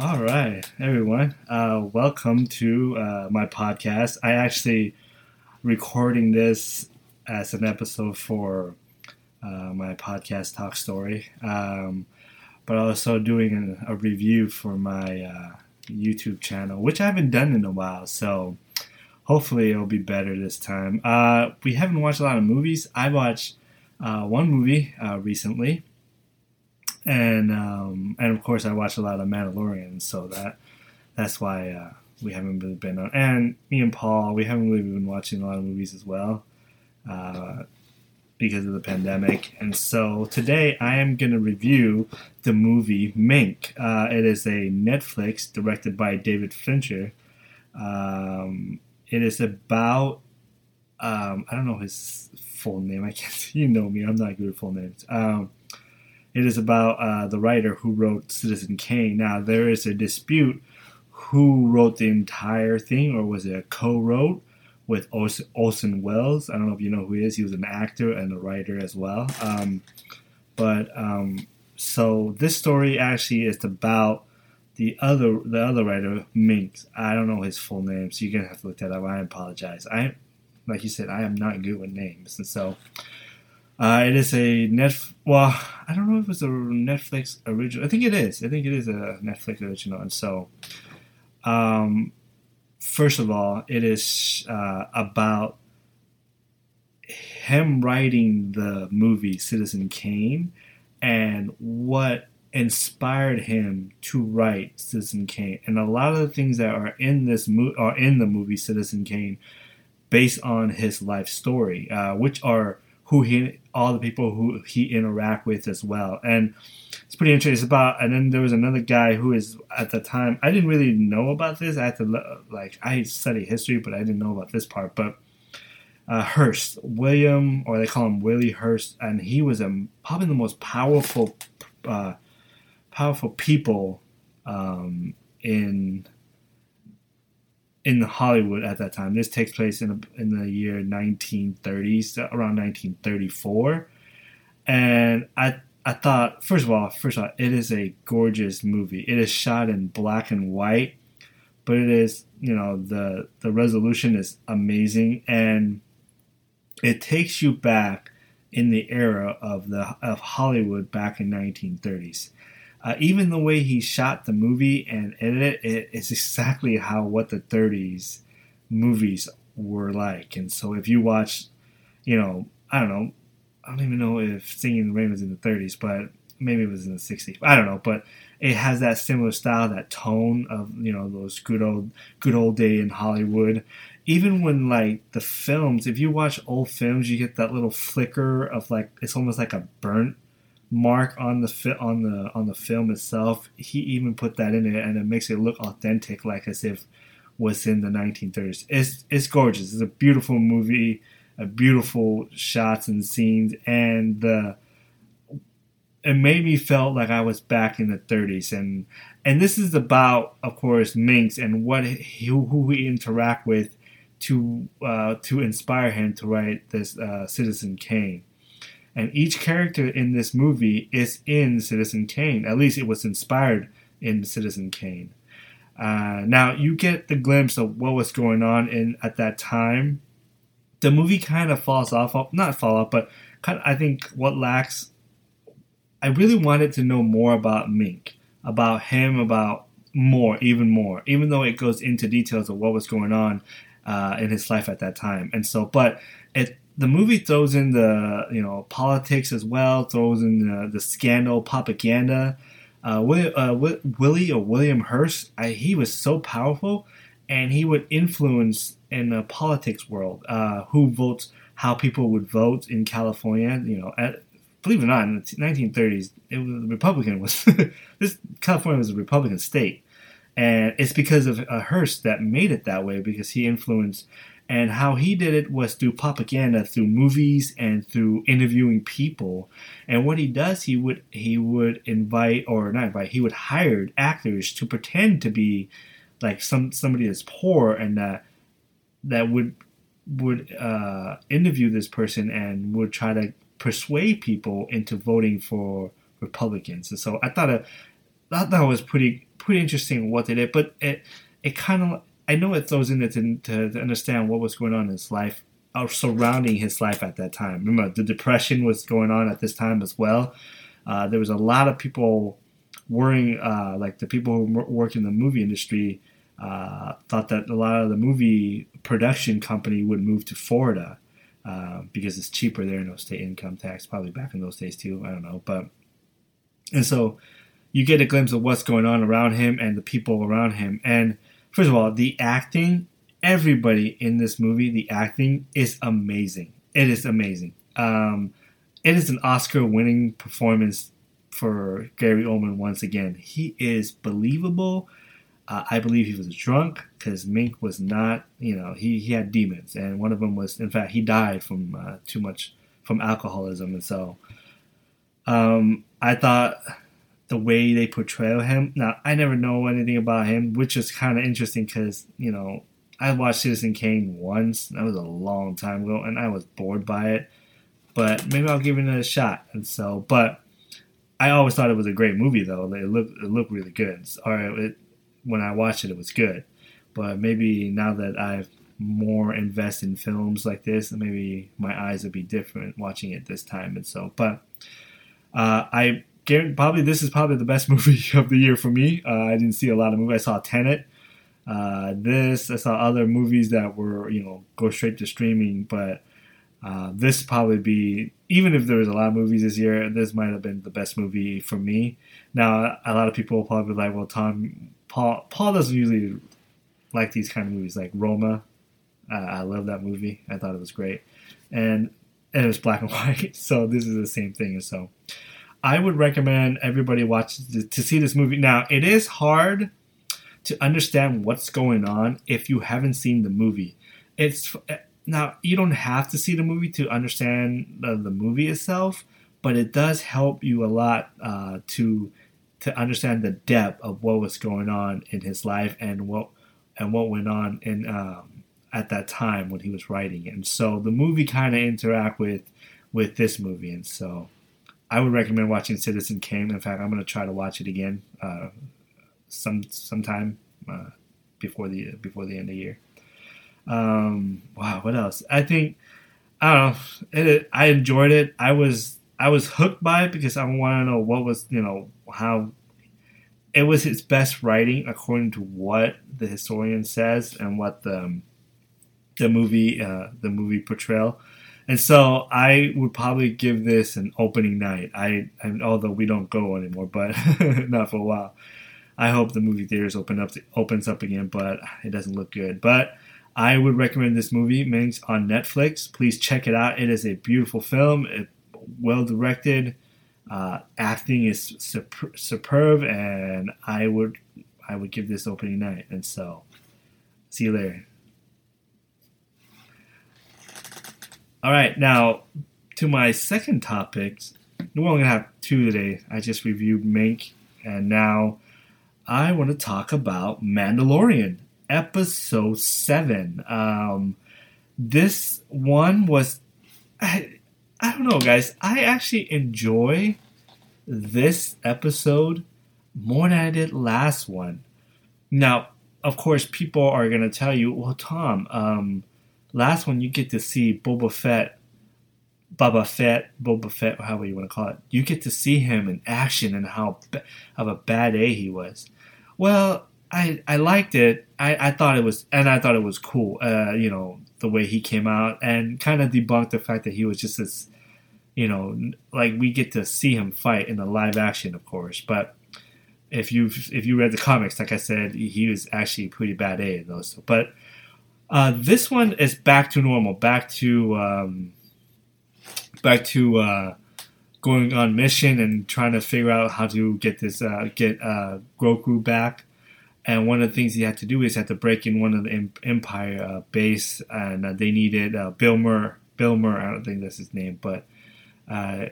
All right, everyone. Uh, welcome to uh, my podcast. I actually recording this as an episode for uh, my podcast Talk Story, um, but also doing a, review for my uh, YouTube channel, which I haven't done in a while. So hopefully it'll be better this time. Uh, we haven't watched a lot of movies. I watched uh, one movie recently and um, and of course I watch a lot of Mandalorian, so that that's why uh, we haven't really been on. And me and Paul, we haven't really been watching a lot of movies as well uh, because of the pandemic. And so today I am going to review the movie Mank. Uh, it is a Netflix directed by David Fincher. Um, it is about um, I don't know his full name. I can't. You know me. I'm not good at full names. Um, it is about uh, the writer who wrote Citizen Kane. Now, there is a dispute who wrote the entire thing, or was it a co-wrote with Orson Welles? I don't know if you know who he is. He was an actor and a writer as well. Um, but um, so this story actually is about the other the other writer, Minx. I don't know his full name, so you're gonna have to look that up. I apologize. I like you said, I am not good with names, and so uh, it is a net. Well, I don't know if it's a Netflix original. I think it is. I think it is a Netflix original. And so, um, first of all, it is uh, about him writing the movie Citizen Kane and what inspired him to write Citizen Kane. And a lot of the things that are in this mo- are in the movie Citizen Kane based on his life story, uh, which are who he all the people who he interact with as well. And it's pretty interesting. It's about and then there was another guy who is at the time i didn't really know about this. I had to like i study history but i didn't know about this part. But uh, Hearst, William, or they call him Willie Hearst, and he was a, probably the most powerful, uh, powerful people um, in in Hollywood at that time. This takes place in, a, in the year 1930s, around 1934. And I I thought, first of all, first of all, it is a gorgeous movie. It is shot in black and white, but it is, you know, the the resolution is amazing and it takes you back in the era of the of Hollywood back in 1930s. Uh, even the way he shot the movie and edited it is exactly how what the 30s movies were like. And so if you watch, you know, I don't know, I don't even know if Singing in the Rain was in the 30s, but maybe it was in the 60s. I don't know, but it has that similar style, that tone of you know those good old good old day in Hollywood. Even when like the films, if you watch old films, you get that little flicker of like it's almost like a burnt mark on the fi- on the on the film itself. He even put that in it, and it makes it look authentic, like as if was in the 1930s. It's it's gorgeous. It's a beautiful movie, a beautiful shots and scenes, and the it made me felt like I was back in the 30s, and and this is about, of course, Minx and what he, who he interact with to uh, to inspire him to write this uh, Citizen Kane and each character in this movie is in Citizen Kane. At least it was inspired in Citizen Kane. Uh, now you get the glimpse of what was going on in at that time. The movie kind of falls off, not fall off, but kind of, I think what lacks. I really wanted to know more about Mank, about him, about more, even more, even though it goes into details of what was going on uh, in his life at that time. And so, but it the movie throws in the you know politics as well, throws in the, the scandal propaganda. Uh, Willie, uh, Willie or William Hearst, I, he was so powerful, and he would influence in the politics world uh, who votes, how people would vote in California. You know, at, believe it or not, in the 1930s, it was Republican was this California was a Republican state, and it's because of uh, Hearst that made it that way because he influenced and how he did it was through propaganda, through movies and through interviewing people. And what he does, he would he would invite or not invite, he would hire actors to pretend to be like some somebody that's poor and that that would would uh, interview this person and would try to persuade people into voting for Republicans. And so I thought it, I thought it was pretty pretty interesting what they did, but it it kind of I know it throws in it to, to, to understand what was going on in his life, or surrounding his life at that time. Remember, the depression was going on at this time as well. Uh, there was a lot of people worrying, uh, like the people who work in the movie industry, uh, thought that a lot of the movie production company would move to Florida uh, because it's cheaper there, no state income tax, probably back in those days too. I don't know, but and so you get a glimpse of what's going on around him and the people around him. And first of all, the acting, everybody in this movie, the acting is amazing. It is amazing. Um, it is an Oscar-winning performance for Gary Oldman once again. He is believable. Uh, I believe he was drunk because Mank was not. You know, he, he had demons, and one of them was, in fact, he died from uh, too much from alcoholism, and so um, I thought the way they portray him. Now, I never know anything about him, which is kind of interesting because you know I watched Citizen Kane once. That was a long time ago, and I was bored by it. But maybe I'll give it a shot. And so, but I always thought it was a great movie, though. It looked it looked really good. Or it, when I watched it, it was good. But maybe now that I've more invested in films like this, maybe my eyes would be different watching it this time. And so, but uh, I probably this is probably the best movie of the year for me. Uh, I didn't see a lot of movies. I saw Tenet. Uh, this I saw other movies that were you know go straight to streaming, but uh, this probably be even if there was a lot of movies this year, this might have been the best movie for me. Now a lot of people probably like, well, Tom Paul Paul doesn't usually like these kind of movies, like Roma. I love that movie. I thought it was great, and and it was black and white. So this is the same thing. So I would recommend everybody watch to see this movie. Now, it is hard to understand what's going on if you haven't seen the movie. It's now you don't have to see the movie to understand the, the movie itself, but it does help you a lot uh, to to understand the depth of what was going on in his life and what and what went on in um, at that time when he was writing it. And so the movie kind of interact with with this movie, and so I would recommend watching Citizen Kane. In fact, I'm going to try to watch it again uh, some sometime uh, before the before the end of the year. Um, wow, what else? I think I don't know. It, I enjoyed it. I was I was hooked by it because I want to know what was you know how it was his best writing according to what the historian says and what the the movie uh, the movie portrayal and so I would probably give this an opening night. I, although we don't go anymore, but not for a while. I hope the movie theaters open up opens up again, but it doesn't look good. But I would recommend this movie, Minx, on Netflix. Please check it out. It is a beautiful film, it, well directed. Uh, acting is super, superb, and I would I would give this opening night. And so, see you later. All right, now to my second topic. We're only gonna have two today. I just reviewed Mank, and now I want to talk about Mandalorian episode seven. Um, this one was, I, I don't know, guys. I actually enjoy this episode more than I did last one. Now, of course, people are gonna tell you, well, Tom, um, last one you get to see Boba Fett, Boba Fett, Boba Fett, however you want to call it. You get to see him in action and how of a bad A he was. Well, I I liked it. I, I thought it was, and I thought it was cool. Uh, you know the way he came out and kind of debunked the fact that he was just this, you know, like we get to see him fight in the live action, of course, but if you if you read the comics, like I said, he was actually pretty bad A in those. But uh, this one is back to normal, back to um, back to uh, going on mission and trying to figure out how to get this uh, get uh, Grogu back. And one of the things he had to do is had to break in one of the Empire uh, base, and they needed. Bill Burr, I don't think that's his name, but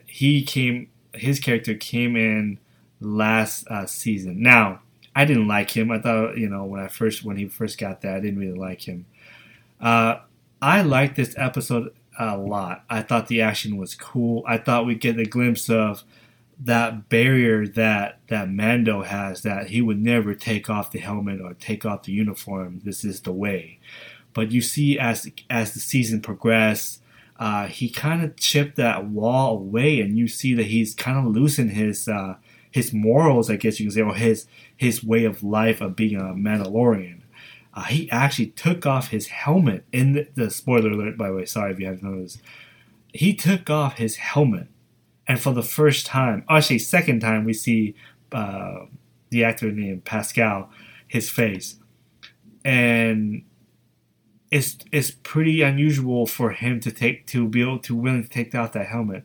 he came. His character came in last season. Now, I didn't like him. I thought, you know, when I first when he first got there, I didn't really like him. Uh, I liked this episode a lot. I thought the action was cool. I thought we get a glimpse of that barrier that that Mando has that he would never take off the helmet or take off the uniform. This is the way. But you see, as as the season progressed, uh, he kind of chipped that wall away, and you see that he's kind of loosened his uh, his morals, I guess you can say, or his his way of life of being a Mandalorian. Uh, he actually took off his helmet in the, the spoiler alert. By the way, sorry if you haven't noticed. He took off his helmet and for the first time, actually second time, we see uh, the actor named Pascal, his face, and it's it's pretty unusual for him to take to be able to willing to take off that helmet,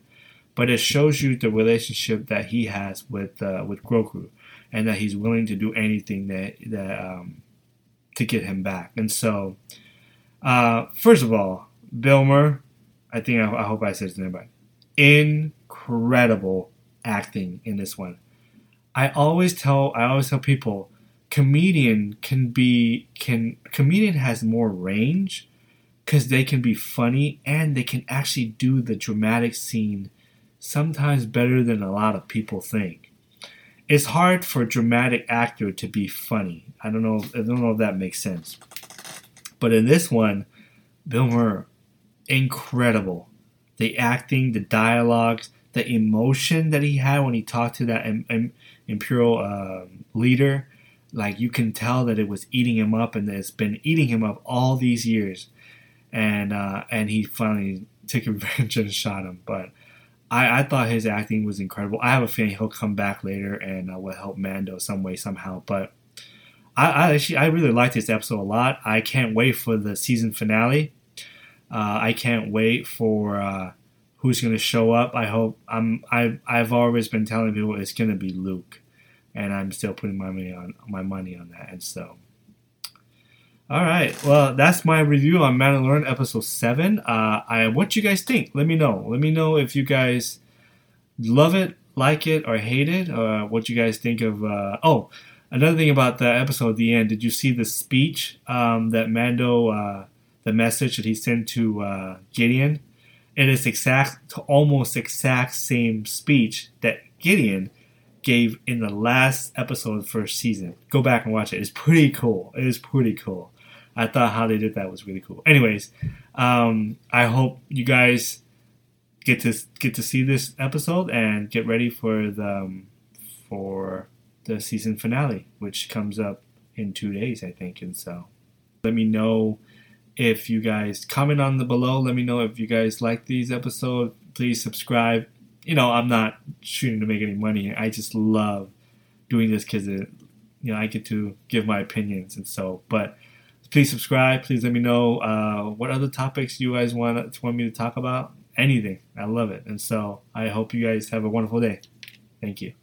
but it shows you the relationship that he has with uh, with Grogu, and that he's willing to do anything that that um, to get him back. And so, uh, first of all, Bill Burr, I think I, I hope I said his name right. Incredible acting in this one. I always tell I always tell people comedian can be can comedian has more range because they can be funny and they can actually do the dramatic scene sometimes better than a lot of people think. It's hard for a dramatic actor to be funny. I don't know. I don't know if that makes sense. But in this one, Bill Murray, incredible. The acting, the dialogues, the emotion that he had when he talked to that imperial uh, leader, like you can tell that it was eating him up, and it's been eating him up all these years, and uh, and he finally took revenge and shot him. But I, I thought his acting was incredible. I have a feeling he'll come back later and uh, will help Mando some way somehow. But I, I actually I really liked this episode a lot. I can't wait for the season finale. Uh, I can't wait for uh, who's going to show up. I hope I'm. I I've always been telling people it's going to be Luke, and I'm still putting my money on my money on that. And so, all right. Well, that's my review on Mandalorian episode seven. Uh, I what you guys think? Let me know. Let me know if you guys love it, like it, or hate it, or what you guys think of. Uh, oh. Another thing about the episode at the end, did you see the speech um, that Mando, uh, the message that he sent to uh, Gideon? it is exact, almost exact same speech that Gideon gave in the last episode of the first season. Go back and watch it. It's pretty cool. It is pretty cool. I thought how they did that was really cool. Anyways, um, I hope you guys get to get to see this episode and get ready for the um, for the season finale, which comes up in two days, I think. And so, let me know if you guys comment on the below, let me know if you guys like these episodes. Please subscribe. You know, I'm not shooting to make any money. I just love doing this because it, you know, I get to give my opinions and so. But please subscribe. Please let me know uh, what other topics you guys want want me to talk about. Anything. I love it. And so I hope you guys have a wonderful day. Thank you.